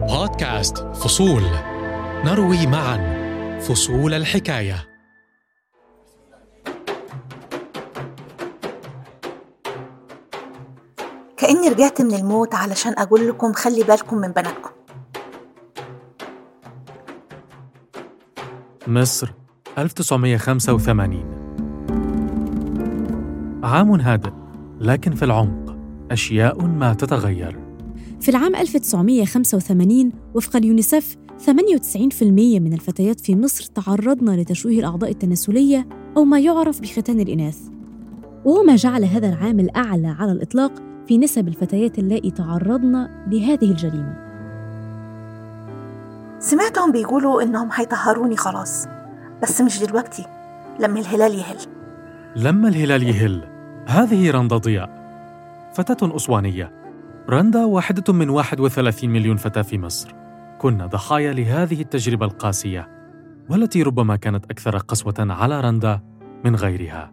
بودكاست فصول. نروي معا فصول الحكاية. كأني رجعت من الموت علشان أقول لكم خلي بالكم من بناتكم. مصر 1985 عام هادئ لكن في العمق أشياء ما تتغير. في العام 1985 وفق اليونيسف 98% من الفتيات في مصر تعرضن لتشويه الأعضاء التناسلية أو ما يعرف بختان الإناث. وهو ما جعل هذا العام الأعلى على الإطلاق في نسب الفتيات اللائي تعرضن لهذه الجريمة. سمعتهم بيقولوا إنهم هيطهروني خلاص بس مش دلوقتي لما الهلال يهل. لما الهلال يهل هذه رندا ضياء فتاة أسوانية. رندا واحدة من 31 مليون فتاة في مصر. كنا ضحايا لهذه التجربة القاسية والتي ربما كانت أكثر قسوة على رندا من غيرها.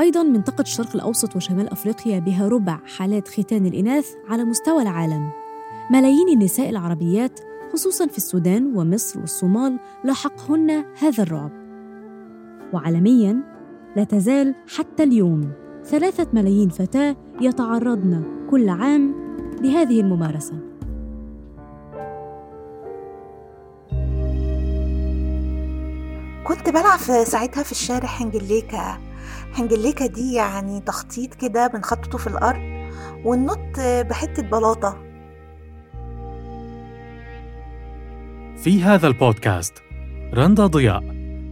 أيضا منطقة الشرق الأوسط وشمال أفريقيا بها ربع حالات ختان الإناث على مستوى العالم. ملايين النساء العربيات خصوصا في السودان ومصر والصومال لاحقهن هذا الرعب. وعالميا لا تزال حتى اليوم. ثلاثة ملايين فتاة يتعرضن كل عام لهذه الممارسة. كنت بلعب في ساعتها في الشارع هنجليكا. هنجليكا دي يعني تخطيط كده بنخططه في الأرض وننط بحتة بلاطة. في هذا البودكاست رندا ضياء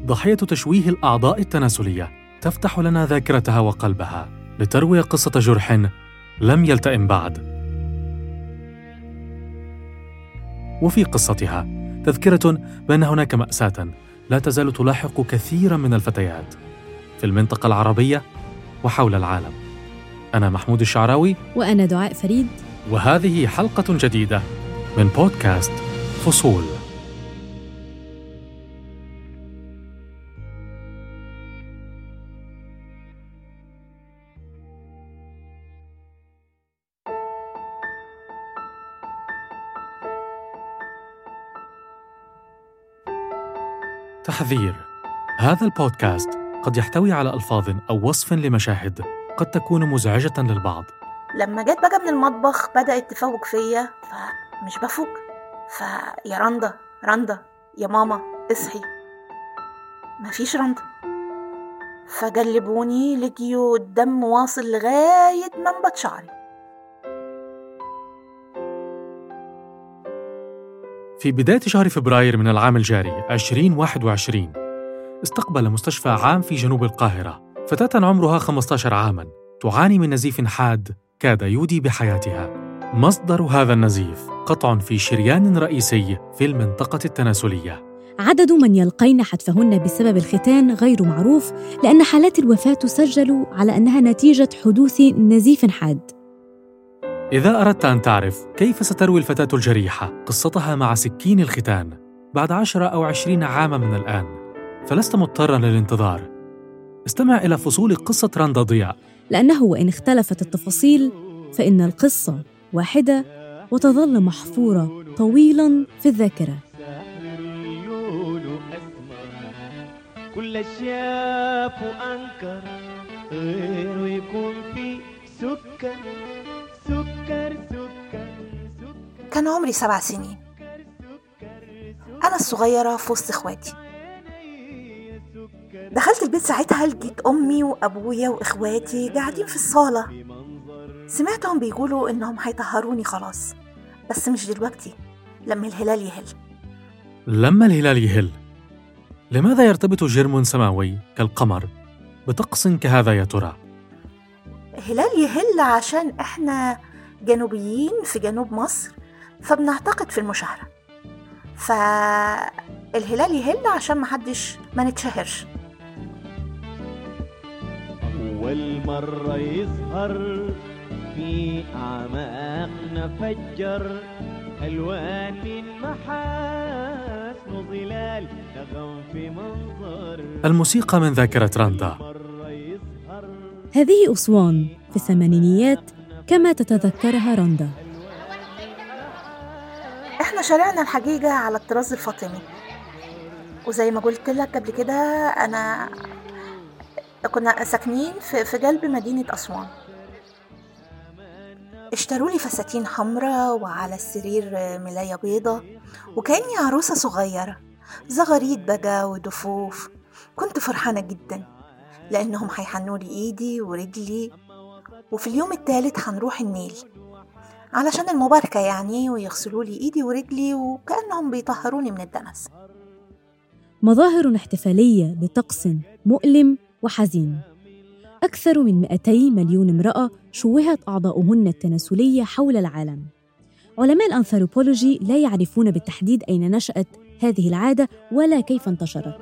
ضحية تشويه الأعضاء التناسلية. تفتح لنا ذاكرتها وقلبها لتروي قصة جرح لم يلتئم بعد. وفي قصتها تذكرة بأن هناك مأساة لا تزال تلاحق كثيرا من الفتيات في المنطقة العربية وحول العالم. أنا محمود الشعراوي وأنا دعاء فريد. وهذه حلقة جديدة من بودكاست فصول. تحذير. هذا البودكاست قد يحتوي على ألفاظ أو وصف لمشاهد قد تكون مزعجة للبعض. لما جيت بقى من المطبخ بدأت تفوق فيا فمش بفوق. فيا رندا رندا يا ماما اصحي. مفيش رندا. فجلبوني لقيوا الدم واصل لغاية منبت شعري. في بداية شهر فبراير من العام الجاري 2021 استقبل مستشفى عام في جنوب القاهرة فتاة عمرها 15 عاماً تعاني من نزيف حاد كاد يودي بحياتها. مصدر هذا النزيف قطع في شريان رئيسي في المنطقة التناسلية. عدد من يلقين حتفهن بسبب الختان غير معروف لأن حالات الوفاة تسجل على أنها نتيجة حدوث نزيف حاد. إذا أردت أن تعرف كيف ستروي الفتاة الجريحة قصتها مع سكين الختان بعد عشرة أو عشرين عاما من الآن فلست مضطرا للانتظار. استمع إلى فصول قصة رندا ضياء. لأنه وإن اختلفت التفاصيل فإن القصة واحدة وتظل محفورة طويلا في الذاكرة. كل شاف وأنكر غيره يكون في سكر. كان عمري سبع سنين. أنا الصغيرة في وسط إخواتي. دخلت البيت ساعتها لقيت أمي وأبويا وإخواتي قاعدين في الصالة. سمعتهم بيقولوا إنهم هيطهروني خلاص بس مش دلوقتي لما الهلال يهل. لما الهلال يهل لماذا يرتبط جرم سماوي كالقمر بطقس كهذا يا ترى؟ الهلال يهل عشان إحنا جنوبيين في جنوب مصر. فبنعتقد في المشاهرة فالهلال يهل عشان محدش ما نتشهرش. أول مرة يظهر في أعماقنا فجر ألوان من محاسن ظلال نغم في منظر. الموسيقى من ذاكرة رندا مرة يظهر هذه أسوان في الثمانينيات كما تتذكرها رندا إحنا شارعنا الحقيقة على الطراز الفاطمي. وزي ما قلت لك قبل كده أنا كنا ساكنين في, في قلب مدينة أسوان. اشتروا لي فساتين حمراء وعلى السرير ملاية بيضة وكأني عروسة صغيرة. زغاريد بقى ودفوف. كنت فرحانة جدا لأنهم هيحنوا لي إيدي ورجلي. وفي اليوم التالت هنروح النيل. علشان المباركة يعني ويغسلوا لي إيدي ورجلي وكأنهم بيطهروني من الدنس. مظاهر احتفالية لطقس مؤلم وحزين. أكثر من 200 مليون امرأة شوهت أعضاؤهن التناسلية حول العالم. علماء الأنثروبولوجي لا يعرفون بالتحديد أين نشأت هذه العادة ولا كيف انتشرت.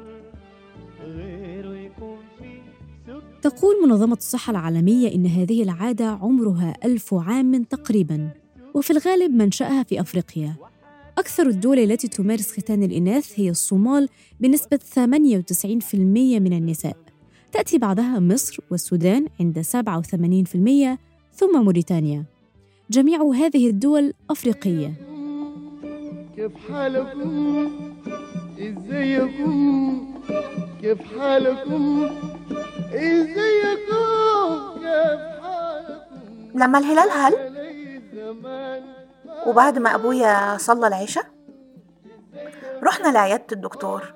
تقول منظمة الصحة العالمية إن هذه العادة عمرها ألف عام تقريباً. وفي الغالب منشأها في أفريقيا. أكثر الدول التي تمارس ختان الإناث هي الصومال بنسبة 98% من النساء. تأتي بعدها مصر والسودان عند 87% ثم موريتانيا. جميع هذه الدول أفريقية. كيف حالكم؟ إزيكم؟ كيف حالكم؟ إزيكم؟ كيف حالكم؟ لما الهلال هل؟ وبعد ما أبويا صلى العشاء رحنا لعيادة الدكتور.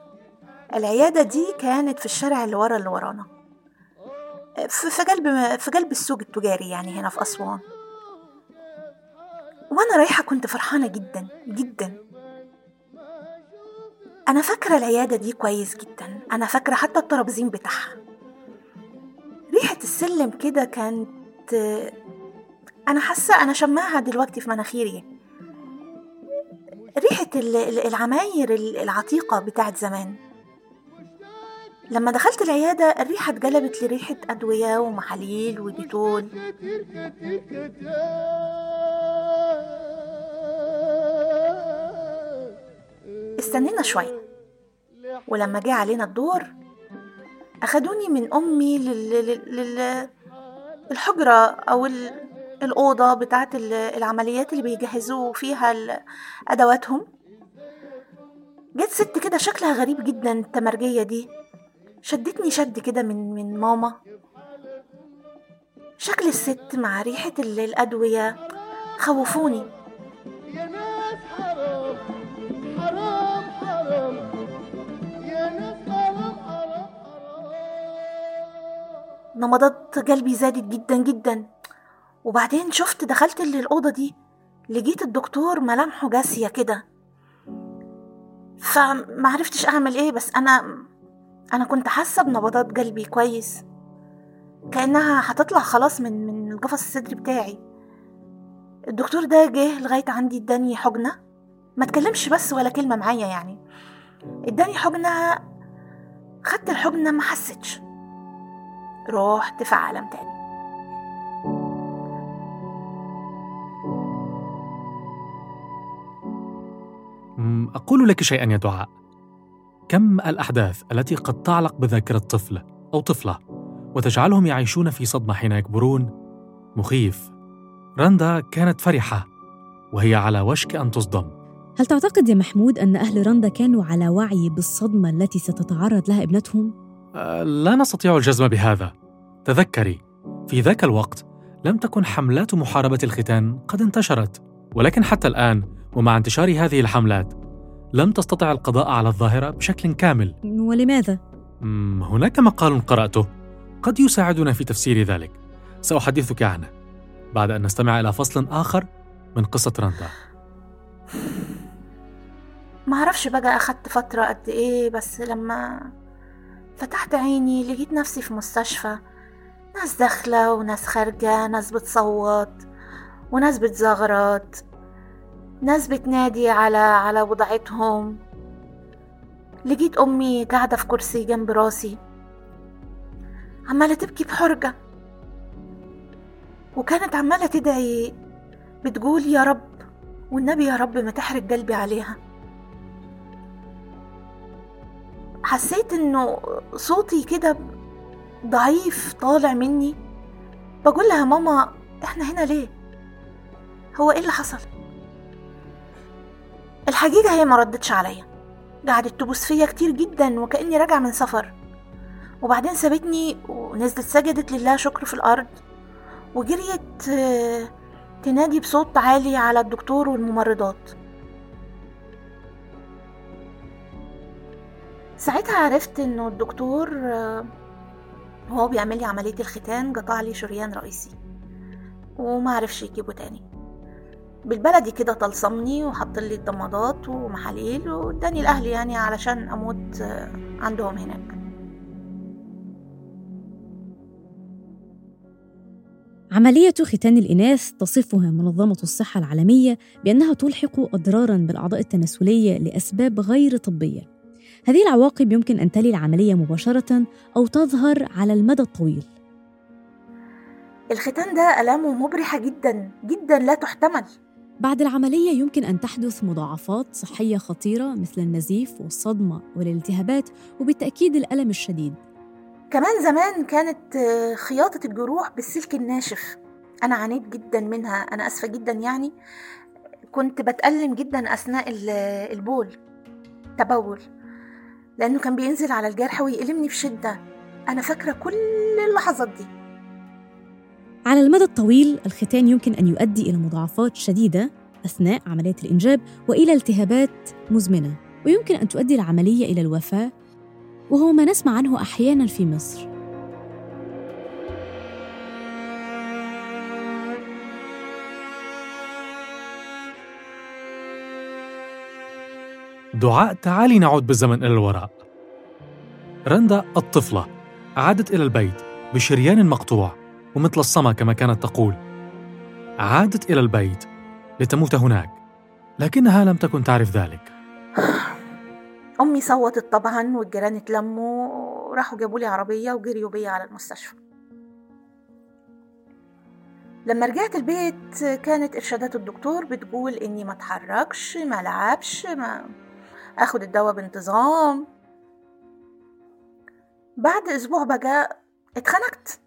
العيادة دي كانت في الشارع اللي ورا اللي ورانا. في قلب في قلب السوق التجاري يعني هنا في أسوان. وأنا رايحة كنت فرحانة جدا جدا. أنا فاكرة العيادة دي كويس جدا. أنا فاكرة حتى الترابيزين بتاعها. ريحة السلم كده كانت أنا حاسة أنا شماها دلوقتي في مناخيري. ريحة ال- ال- العماير ال- العتيقة بتاعت زمان. لما دخلت العيادة الريحة اتقلبت لريحة أدوية ومحاليل وديتول. استنينا شوية. ولما جه علينا الدور أخدوني من أمي لل... لل... لل... الحجرة أو ال... الأوضة بتاعت ال- العمليات اللي بيجهزوا فيها أدواتهم. جت ست كده شكلها غريب جدا التمرجية دي. شدتني شد كده من من ماما. شكل الست مع ريحة ال- الأدوية خوفوني. يا ناس حرام حرام حرام. يا ناس حرام حرام حرام. نبضات قلبي زادت جدا جدا. وبعدين شفت دخلت الأوضة دي لقيت الدكتور ملامحه جاسية كده. فمعرفتش أعمل إيه بس أنا أنا كنت حاسة بنبضات قلبي كويس. كأنها هتطلع خلاص من من القفص الصدري بتاعي. الدكتور ده جه لغاية عندي اداني حجنة ما تكلمش بس ولا كلمة معايا يعني. اداني حجنة خدت الحجنة ما حسيتش. رحت في عالم تاني. أقول لك شيئا يا دعاء. كم الأحداث التي قد تعلق بذاكرة طفل أو طفلة وتجعلهم يعيشون في صدمة حين يكبرون؟ مخيف. رندا كانت فرحة وهي على وشك أن تصدم. هل تعتقد يا محمود أن أهل رندا كانوا على وعي بالصدمة التي ستتعرض لها ابنتهم؟ أه، لا نستطيع الجزم بهذا. تذكري في ذاك الوقت لم تكن حملات محاربة الختان قد انتشرت ولكن حتى الآن ومع انتشار هذه الحملات لم تستطع القضاء على الظاهرة بشكل كامل. ولماذا؟ هناك مقال قرأته. قد يساعدنا في تفسير ذلك. سأحدثك عنه. بعد أن نستمع إلى فصل آخر من قصة رندا. معرفش بقى أخدت فترة قد إيه بس لما فتحت عيني لقيت نفسي في مستشفى. ناس داخلة وناس خارجة ناس بتصوت وناس بتزغرط. ناس بتنادي على على وضعتهم لقيت أمي قاعدة في كرسي جنب راسي. عمالة تبكي بحرجة وكانت عمالة تدعي بتقول يا رب والنبي يا رب ما تحرق قلبي عليها. حسيت إنه صوتي كده ضعيف طالع مني. بقول لها ماما إحنا هنا ليه؟ هو إيه اللي حصل؟ الحقيقة هي ما ردتش عليا. قعدت تبوس فيا كتير جدا وكأني راجعة من سفر. وبعدين سابتني ونزلت سجدت لله شكر في الأرض. وجريت آه، تنادي بصوت عالي على الدكتور والممرضات. ساعتها عرفت إنه الدكتور آه، وهو بيعمل لي عملية الختان قطع لي شريان رئيسي. وما عرفش يجيبه تاني. بالبلدي كده طلصمني وحط لي الضمادات ومحاليل واداني الاهل يعني علشان أموت عندهم هناك عملية ختان الإناث تصفها منظمة الصحة العالمية بأنها تلحق أضراراً بالأعضاء التناسلية لأسباب غير طبية. هذه العواقب يمكن أن تلي العملية مباشرة أو تظهر على المدى الطويل. الختان ده ألامه مبرحة جدا جدا لا تحتمل بعد العملية يمكن أن تحدث مضاعفات صحية خطيرة مثل النزيف والصدمة والالتهابات وبالتأكيد الألم الشديد. كمان زمان كانت آه، خياطة الجروح بالسلك الناشف. أنا عانيت جدا منها أنا أسفة جدا يعني. كنت بتألم جدا أثناء ال- البول تبول. لأنه كان بينزل على الجرح ويألمني بشدة أنا فاكرة كل اللحظات دي. على المدى الطويل الختان يمكن أن يؤدي إلى مضاعفات شديدة أثناء عملية الإنجاب وإلى التهابات مزمنة ويمكن أن تؤدي العملية إلى الوفاة وهو ما نسمع عنه أحيانا في مصر. دعاء تعالي نعود بالزمن إلى الوراء. رندا الطفلة عادت إلى البيت بشريان مقطوع. ومتلصمة كما كانت تقول. عادت إلى البيت لتموت هناك لكنها لم تكن تعرف ذلك. أمي صوتت طبعا والجيران اتلموا وراحوا جابوا لي عربية وجريوا بيا على المستشفى. لما رجعت البيت كانت إرشادات الدكتور بتقول إني ما أتحركش ما لعبش ما أخد الدواء بانتظام. بعد أسبوع بقى اتخنقت.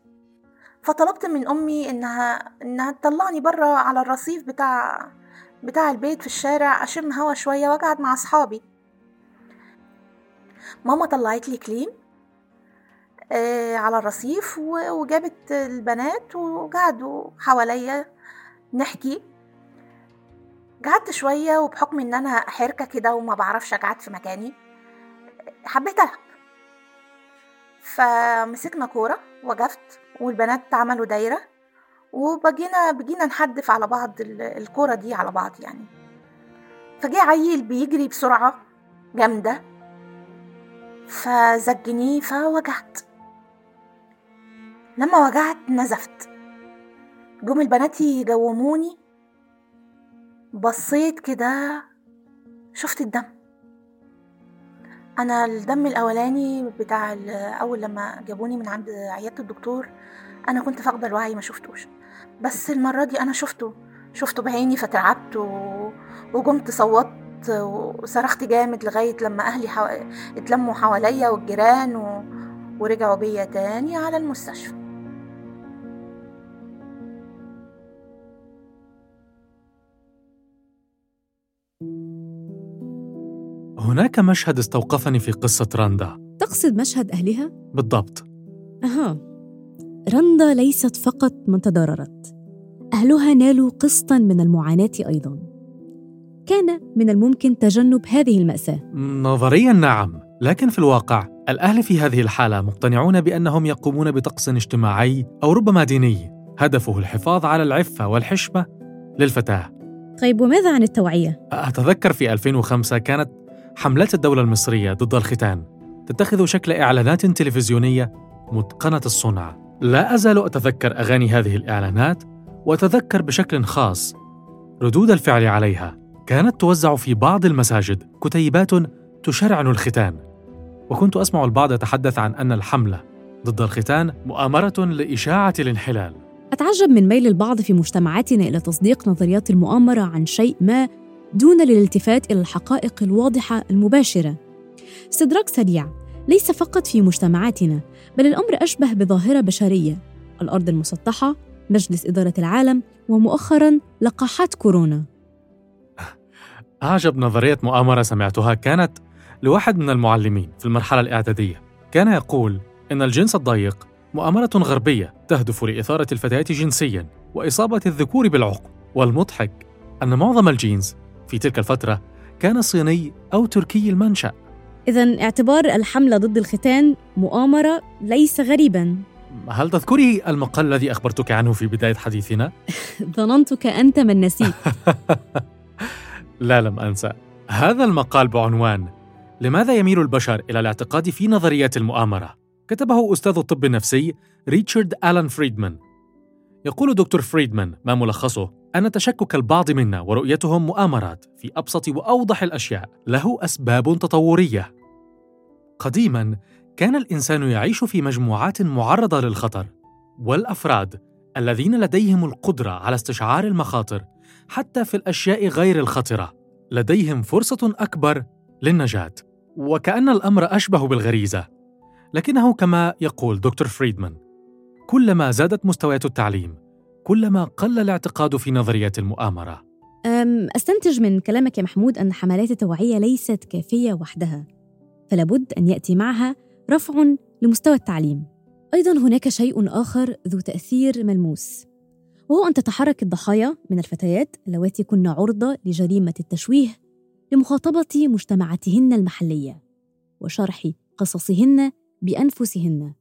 فطلبت من أمي إنها إنها تطلعني برا على الرصيف بتاع بتاع البيت في الشارع أشم هوا شوية وأقعد مع أصحابي. ماما طلعت لي كليم آه على الرصيف وجابت البنات وقعدوا حواليا نحكي. قعدت شوية وبحكم إن أنا حركة كده وما بعرفش أقعد في مكاني حبيت ألعب. فمسكنا كورة وقفت. والبنات عملوا دايرة وبقينا بقينا نحدف على بعض ال- الكورة دي على بعض يعني. فجاء عيل بيجري بسرعة جامدة فزجني فوجعت. لما وجعت نزفت. جم البنات يجوموني بصيت كده شفت الدم. أنا الدم الأولاني بتاع أول لما جابوني من عند عيادة الدكتور أنا كنت فاقدة الوعي ما شفتوش. بس المرة دي أنا شفته شفته بعيني فترعبت و... وقمت صوتت وصرخت جامد لغاية لما أهلي حو... اتلموا حواليا والجيران و... ورجعوا بيا تاني على المستشفى. هناك مشهد استوقفني في قصة رندا تقصد مشهد أهلها؟ بالضبط. أها. رندا ليست فقط من تضررت أهلها نالوا قسطا من المعاناة أيضا. كان من الممكن تجنب هذه المأساة. نظريا نعم لكن في الواقع الأهل في هذه الحالة مقتنعون بأنهم يقومون بطقس اجتماعي أو ربما ديني. هدفه الحفاظ على العفة والحشمة للفتاة. طيب وماذا عن التوعية؟ أتذكر في 2005 كانت حملات الدولة المصرية ضد الختان تتخذ شكل إعلانات تلفزيونية متقنة الصنع. لا أزال أتذكر أغاني هذه الإعلانات وأتذكر بشكل خاص ردود الفعل عليها. كانت توزع في بعض المساجد كتيبات تشرعن الختان. وكنت أسمع البعض يتحدث عن أن الحملة ضد الختان مؤامرة لإشاعة الانحلال. أتعجب من ميل البعض في مجتمعاتنا إلى تصديق نظريات المؤامرة عن شيء ما دون الالتفات إلى الحقائق الواضحة المباشرة. استدراك سريع ليس فقط في مجتمعاتنا، بل الأمر أشبه بظاهرة بشرية. الأرض المسطحة، مجلس إدارة العالم، ومؤخراً لقاحات كورونا. أعجب نظرية مؤامرة سمعتها كانت لواحد من المعلمين في المرحلة الإعدادية كان يقول إن الجنس الضيق مؤامرة غربية تهدف لإثارة الفتيات جنسياً وإصابة الذكور بالعقم والمضحك أن معظم الجينز في تلك الفترة كان صيني أو تركي المنشأ. إذا اعتبار الحملة ضد الختان مؤامرة ليس غريبا. هل تذكري المقال الذي أخبرتك عنه في بداية حديثنا؟ ظننتك أنت من نسيت. لا لم أنسى. هذا المقال بعنوان لماذا يميل البشر إلى الاعتقاد في نظريات المؤامرة؟ كتبه أستاذ الطب النفسي ريتشارد آلان فريدمان. يقول دكتور فريدمان ما ملخصه أن تشكك البعض منا ورؤيتهم مؤامرات في أبسط وأوضح الأشياء. له أسباب تطورية. قديماً كان الإنسان يعيش في مجموعات معرضة للخطر والأفراد الذين لديهم القدرة على استشعار المخاطر حتى في الأشياء غير الخطرة. لديهم فرصة أكبر للنجاة. وكأن الأمر أشبه بالغريزة. لكنه كما يقول دكتور فريدمان كلما زادت مستويات التعليم كلما قل الاعتقاد في نظرية المؤامرة. أستنتج من كلامك يا محمود أن حملات التوعية ليست كافية وحدها فلابد أن يأتي معها رفع لمستوى التعليم. أيضا هناك شيء آخر ذو تأثير ملموس وهو أن تتحرك الضحايا من الفتيات اللواتي كن عرضة لجريمة التشويه لمخاطبة مجتمعاتهن المحلية وشرح قصصهن بأنفسهن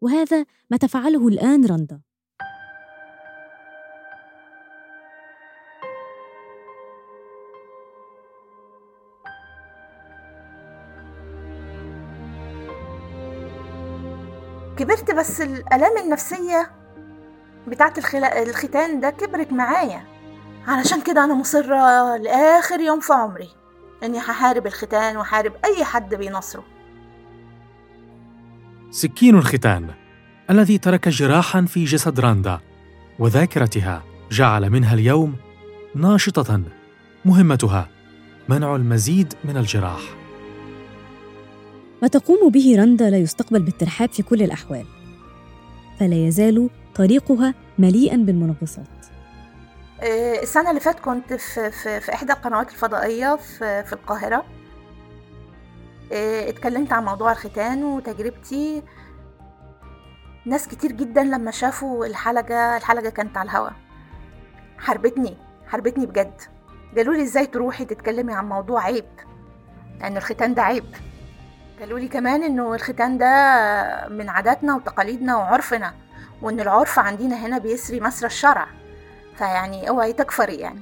وهذا ما تفعله الآن رندا. كبرت بس الآلام النفسية بتاعت. الختان ده كبرت معايا علشان كده أنا مصرة لآخر يوم في عمري إني هحارب الختان وحارب أي حد بينصره سكين الختان الذي ترك جراحا في جسد راندا وذاكرتها جعل منها اليوم ناشطة مهمتها منع المزيد من الجراح ما تقوم به رندا لا يستقبل بالترحاب في كل الأحوال. فلا يزال طريقها مليئا بالمنغصات. آه، السنة اللي فات كنت في, في, في إحدى القنوات الفضائية في, في القاهرة. آه، اتكلمت عن موضوع الختان وتجربتي. ناس كتير جدا لما شافوا الحلقة الحلقة كانت على الهوا. حربتني حربتني بجد. قالوا لي إزاي تروحي تتكلمي عن موضوع عيب؟ لأن الختان ده عيب. قالوا لي كمان إنه الختان ده من عاداتنا وتقاليدنا وعرفنا وإن العرف عندنا هنا بيسري مسرى الشرع فيعني أوعي تكفري يعني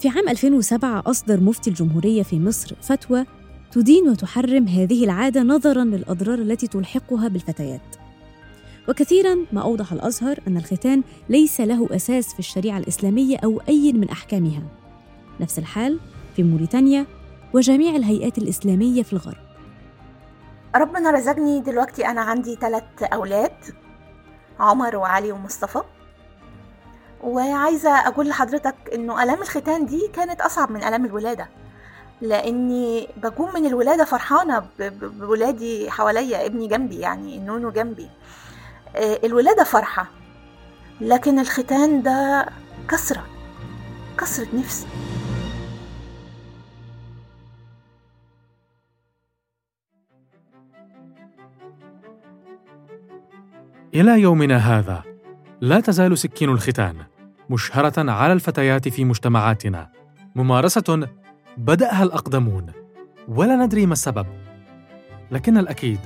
في عام 2007 أصدر مفتي الجمهورية في مصر فتوى تدين وتحرم هذه العادة نظراً للأضرار التي تلحقها بالفتيات. وكثيراً ما أوضح الأزهر أن الختان ليس له أساس في الشريعة الإسلامية أو أي من أحكامها. نفس الحال في موريتانيا وجميع الهيئات الإسلامية في الغرب. ربنا رزقني دلوقتي أنا عندي ثلاث أولاد عمر وعلي ومصطفى. وعايزة أقول لحضرتك إنه آلام الختان دي كانت أصعب من آلام الولادة لأني بقوم من الولادة فرحانة بولادي حواليا ابني جنبي يعني النونو جنبي. آه، الولادة فرحة لكن الختان ده كسرة كسرة نفس. إلى يومنا هذا. لا تزال سكين الختان مشهرة على الفتيات في مجتمعاتنا. ممارسة بدأها الأقدمون. ولا ندري ما السبب. لكن الأكيد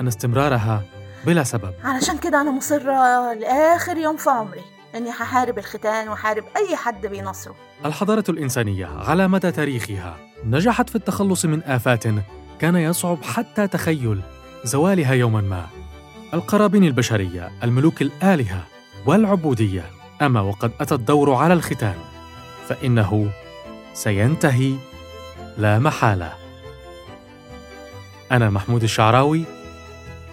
أن استمرارها بلا سبب. علشان كده أنا مصرة لآخر يوم في عمري إني هحارب الختان وحارب أي حد بينصره. الحضارة الإنسانية على مدى تاريخها نجحت في التخلص من آفات كان يصعب حتى تخيل زوالها يوما ما. القرابين البشرية الملوك الآلهة والعبودية. أما وقد أتى الدور على الختان فإنه سينتهي لا محالة. أنا محمود الشعراوي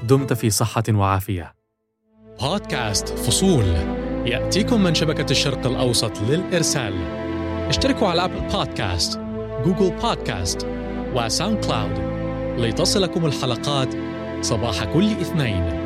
دمت في صحة وعافية. بودكاست فصول. يأتيكم من شبكة الشرق الأوسط للإرسال. اشتركوا على أبل بودكاست جوجل بودكاست وساوند كلاود لتصلكم الحلقات صباح كل اثنين.